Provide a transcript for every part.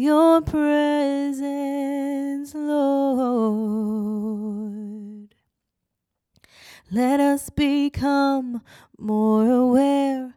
Your presence, Lord. Let us become more aware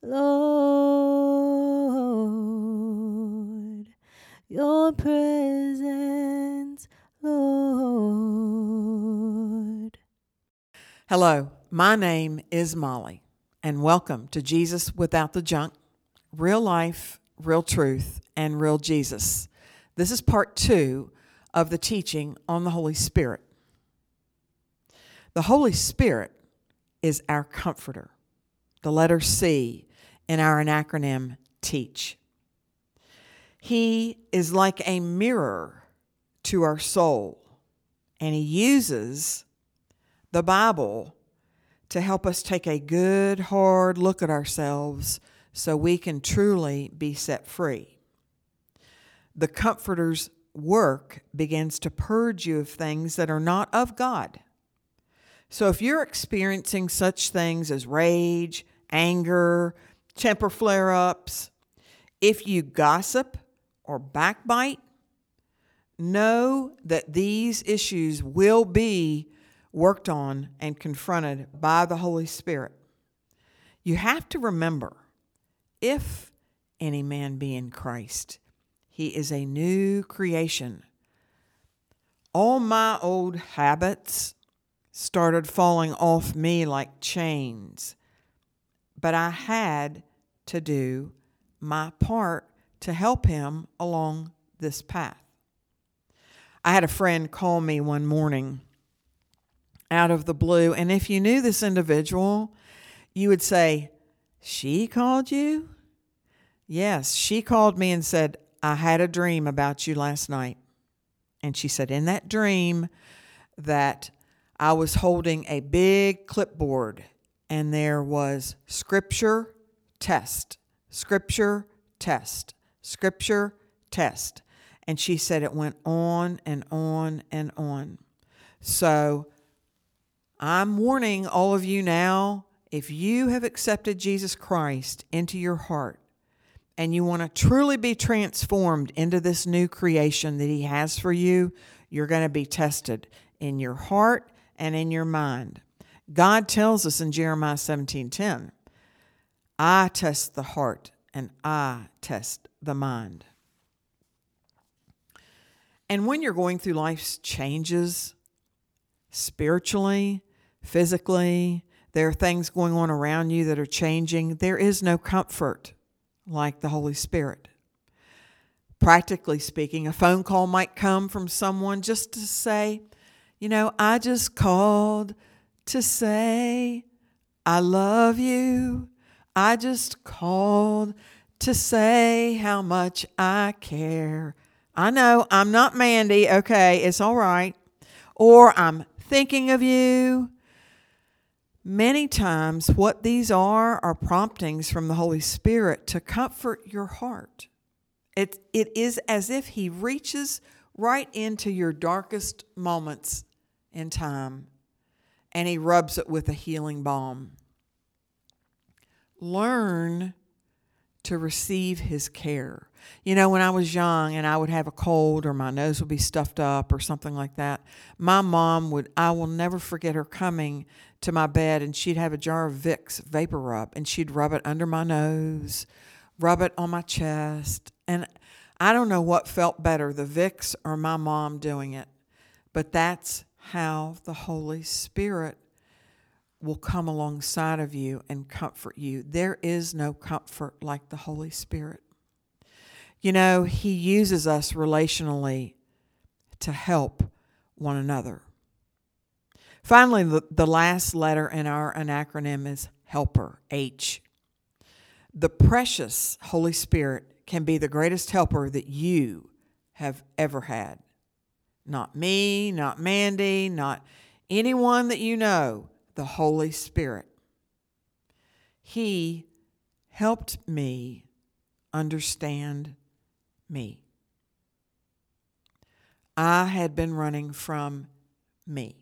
Lord. Your presence, Lord. Hello, my name is Molly, and welcome to Jesus Without the Junk Real Life, Real Truth, and Real Jesus. This is part two of the teaching on the Holy Spirit. The Holy Spirit is our comforter, the letter C in our acronym TEACH. He is like a mirror to our soul, and He uses the Bible to help us take a good, hard look at ourselves so we can truly be set free. The Comforter's work begins to purge you of things that are not of God. So if you're experiencing such things as rage, anger, temper flare ups, if you gossip or backbite, know that these issues will be worked on and confronted by the Holy Spirit. You have to remember if any man be in Christ, he is a new creation. All my old habits started falling off me like chains, but I had to do my part to help him along this path. I had a friend call me one morning out of the blue, and if you knew this individual, you would say, She called you? Yes, she called me and said, I had a dream about you last night. And she said, In that dream, that I was holding a big clipboard and there was scripture, test, scripture, test, scripture, test. And she said it went on and on and on. So I'm warning all of you now if you have accepted Jesus Christ into your heart and you want to truly be transformed into this new creation that He has for you, you're going to be tested in your heart and in your mind. God tells us in Jeremiah 17:10, I test the heart and I test the mind. And when you're going through life's changes, spiritually, physically, there are things going on around you that are changing, there is no comfort like the Holy Spirit. Practically speaking, a phone call might come from someone just to say, you know, I just called to say I love you. I just called to say how much I care. I know I'm not Mandy. Okay, it's all right. Or I'm thinking of you. Many times, what these are are promptings from the Holy Spirit to comfort your heart. It, it is as if He reaches right into your darkest moments in time and he rubs it with a healing balm. Learn to receive his care. You know, when I was young and I would have a cold or my nose would be stuffed up or something like that, my mom would, I will never forget her coming to my bed and she'd have a jar of Vicks VapoRub and she'd rub it under my nose, rub it on my chest. And I don't know what felt better, the Vicks or my mom doing it, but that's how the Holy Spirit will come alongside of you and comfort you. There is no comfort like the Holy Spirit. You know, He uses us relationally to help one another. Finally, the, the last letter in our acronym is helper, H. The precious Holy Spirit can be the greatest helper that you have ever had. Not me, not Mandy, not anyone that you know, the Holy Spirit. He helped me understand me. I had been running from me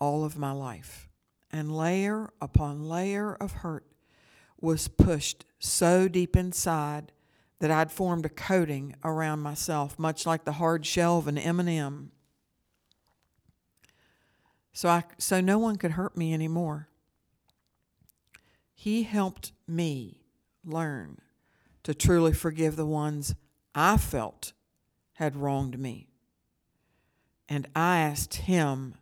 all of my life, and layer upon layer of hurt was pushed so deep inside that I'd formed a coating around myself, much like the hard shell of an M&M. So I so no one could hurt me anymore. He helped me learn to truly forgive the ones I felt had wronged me. And I asked him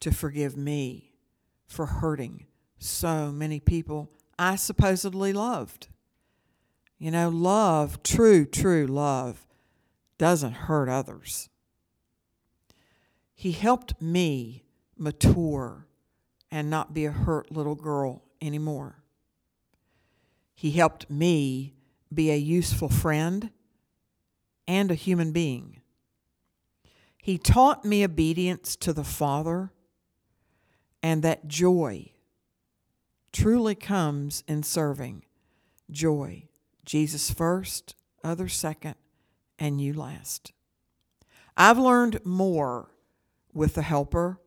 to forgive me for hurting so many people I supposedly loved. You know, love, true, true love, doesn't hurt others. He helped me mature and not be a hurt little girl anymore. He helped me be a useful friend and a human being. He taught me obedience to the Father and that joy truly comes in serving. Joy. Jesus first, others second, and you last. I've learned more with the helper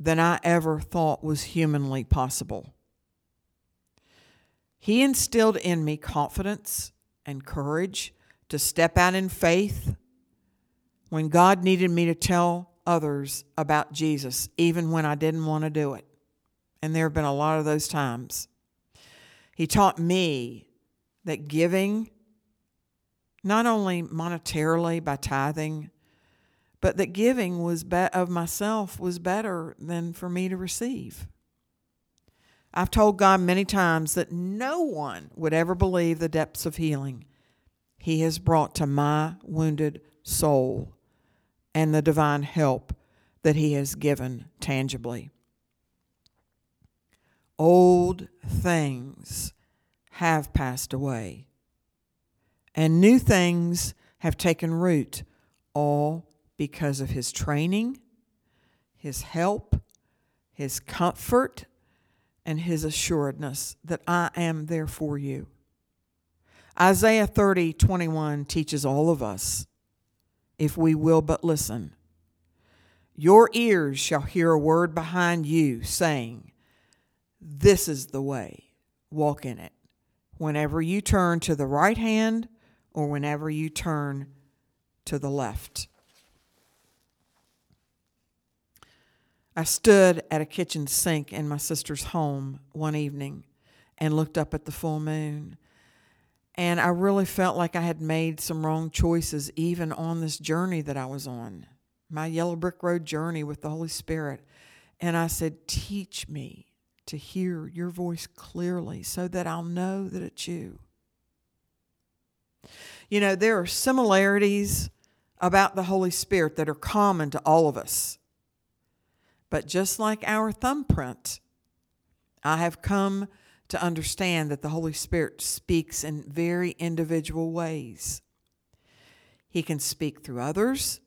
than I ever thought was humanly possible. He instilled in me confidence and courage to step out in faith when God needed me to tell others about Jesus, even when I didn't want to do it. And there have been a lot of those times. He taught me that giving, not only monetarily by tithing, but that giving was be- of myself was better than for me to receive. I've told God many times that no one would ever believe the depths of healing He has brought to my wounded soul and the divine help that He has given tangibly. Old things have passed away, and new things have taken root, all because of His training, His help, His comfort, and His assuredness that I am there for you. Isaiah 30 21 teaches all of us if we will but listen. Your ears shall hear a word behind you saying, This is the way, walk in it. Whenever you turn to the right hand or whenever you turn to the left. I stood at a kitchen sink in my sister's home one evening and looked up at the full moon. And I really felt like I had made some wrong choices, even on this journey that I was on, my yellow brick road journey with the Holy Spirit. And I said, Teach me to hear your voice clearly so that I'll know that it's you. You know, there are similarities about the Holy Spirit that are common to all of us. But just like our thumbprint, I have come to understand that the Holy Spirit speaks in very individual ways. He can speak through others,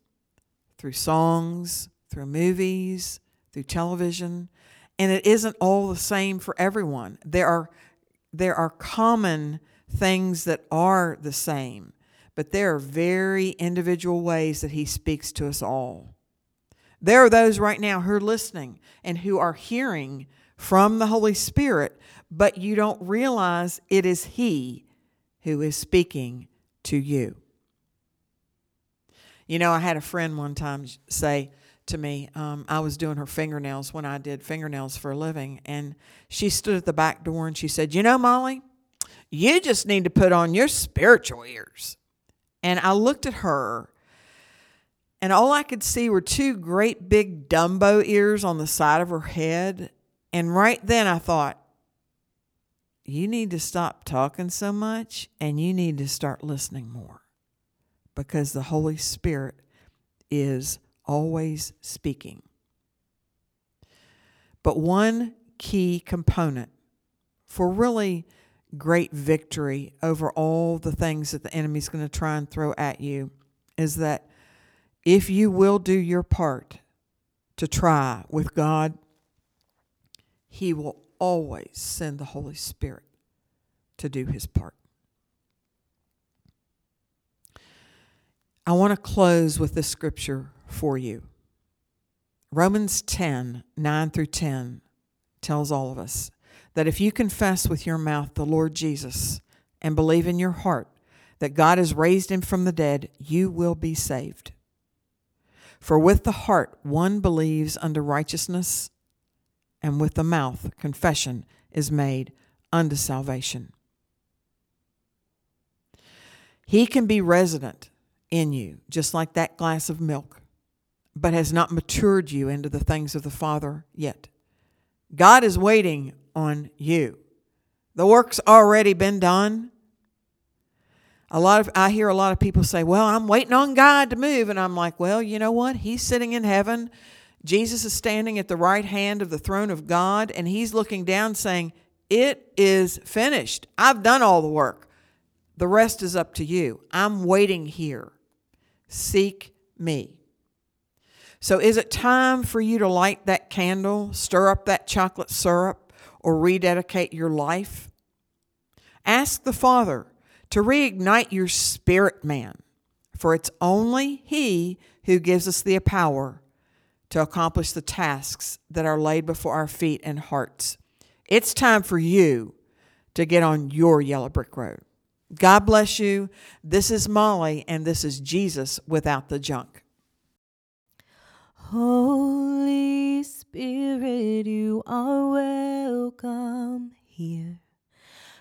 through songs, through movies, through television, and it isn't all the same for everyone. There are there are common things that are the same, but there are very individual ways that he speaks to us all. There are those right now who are listening and who are hearing from the Holy Spirit, but you don't realize it is He who is speaking to you. You know, I had a friend one time say to me, um, I was doing her fingernails when I did fingernails for a living, and she stood at the back door and she said, You know, Molly, you just need to put on your spiritual ears. And I looked at her, and all I could see were two great big Dumbo ears on the side of her head. And right then I thought, you need to stop talking so much and you need to start listening more because the Holy Spirit is always speaking. But one key component for really great victory over all the things that the enemy's going to try and throw at you is that if you will do your part to try with God, He will always send the Holy Spirit to do His part. I want to close with this scripture for you. Romans 10 9 through 10 tells all of us that if you confess with your mouth the Lord Jesus and believe in your heart that God has raised him from the dead, you will be saved. For with the heart one believes unto righteousness, and with the mouth confession is made unto salvation. He can be resident in you, just like that glass of milk, but has not matured you into the things of the Father yet. God is waiting on you. The work's already been done. A lot of I hear a lot of people say, "Well, I'm waiting on God to move." And I'm like, "Well, you know what? He's sitting in heaven. Jesus is standing at the right hand of the throne of God, and he's looking down saying, "It is finished. I've done all the work. The rest is up to you. I'm waiting here. Seek me." So, is it time for you to light that candle, stir up that chocolate syrup, or rededicate your life? Ask the Father to reignite your spirit man, for it's only He who gives us the power to accomplish the tasks that are laid before our feet and hearts. It's time for you to get on your yellow brick road. God bless you. This is Molly, and this is Jesus without the junk. Holy Spirit, you are welcome here.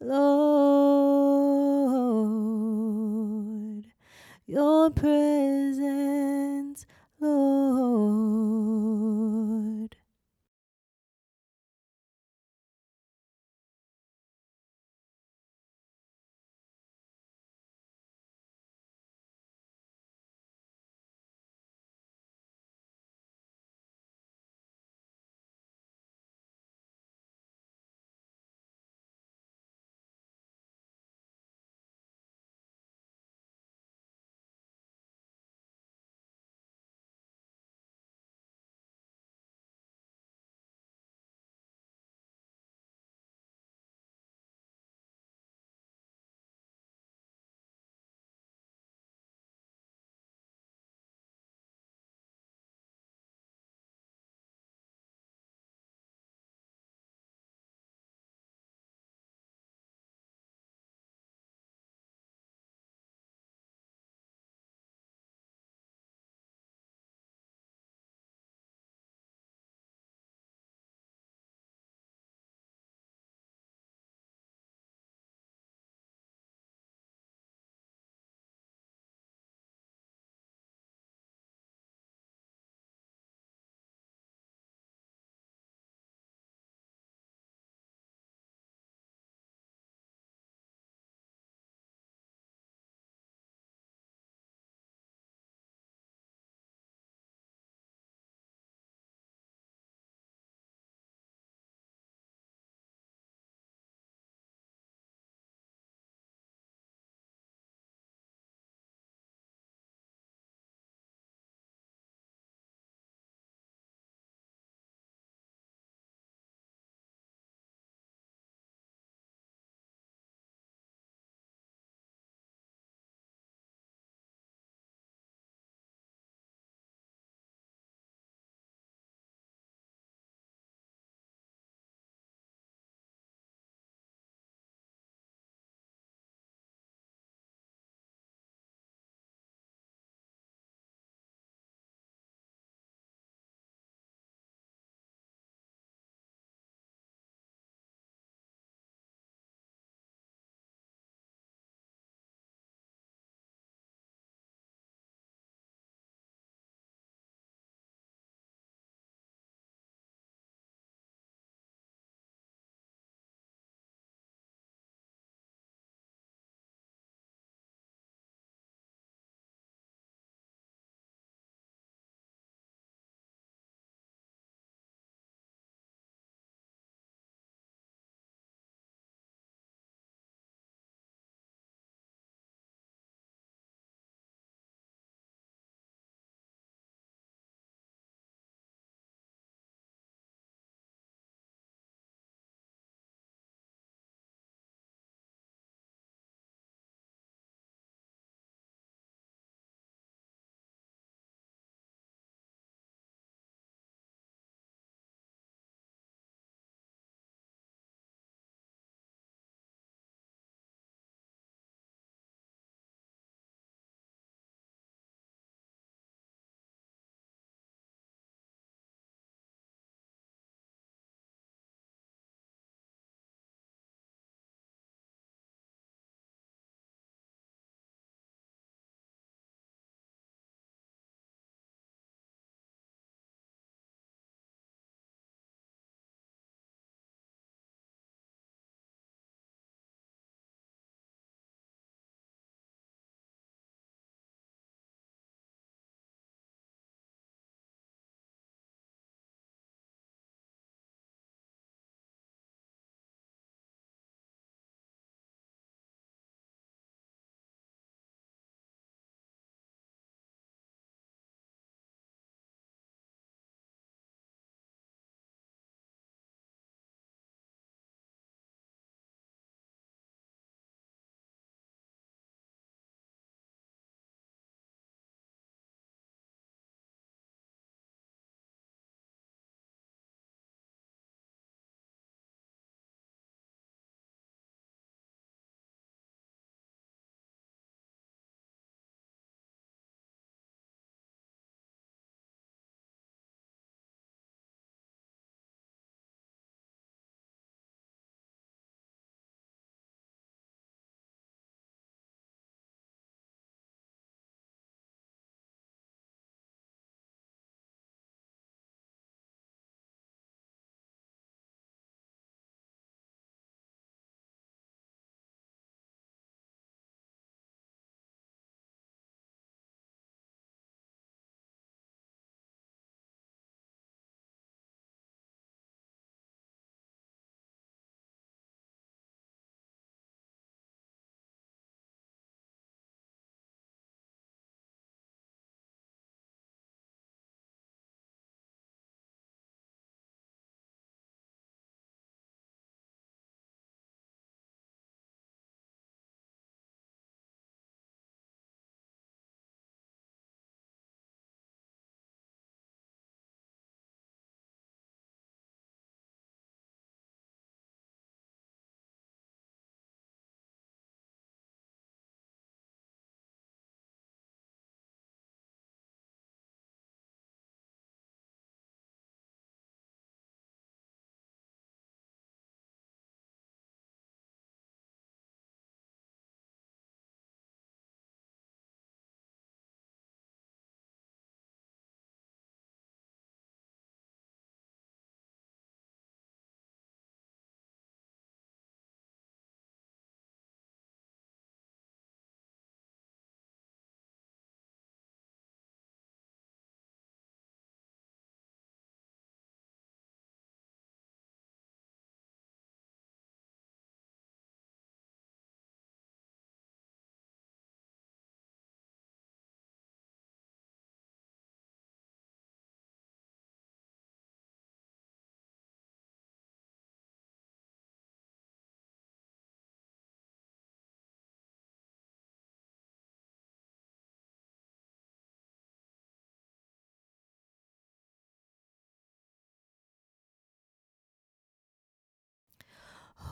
Lord. Your presence, Lord.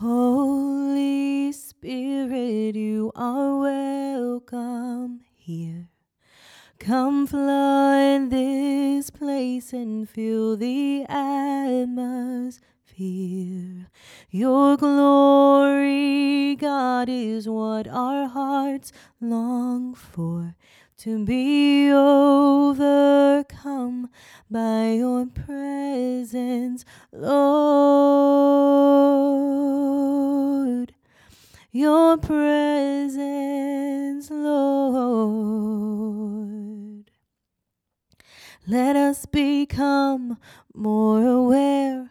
Holy Spirit, you are welcome here. Come flood this place and fill the atmosphere. Your glory, God, is what our hearts long for. To be overcome by your presence, Lord. Your presence, Lord. Let us become more aware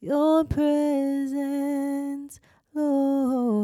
your presence, Lord.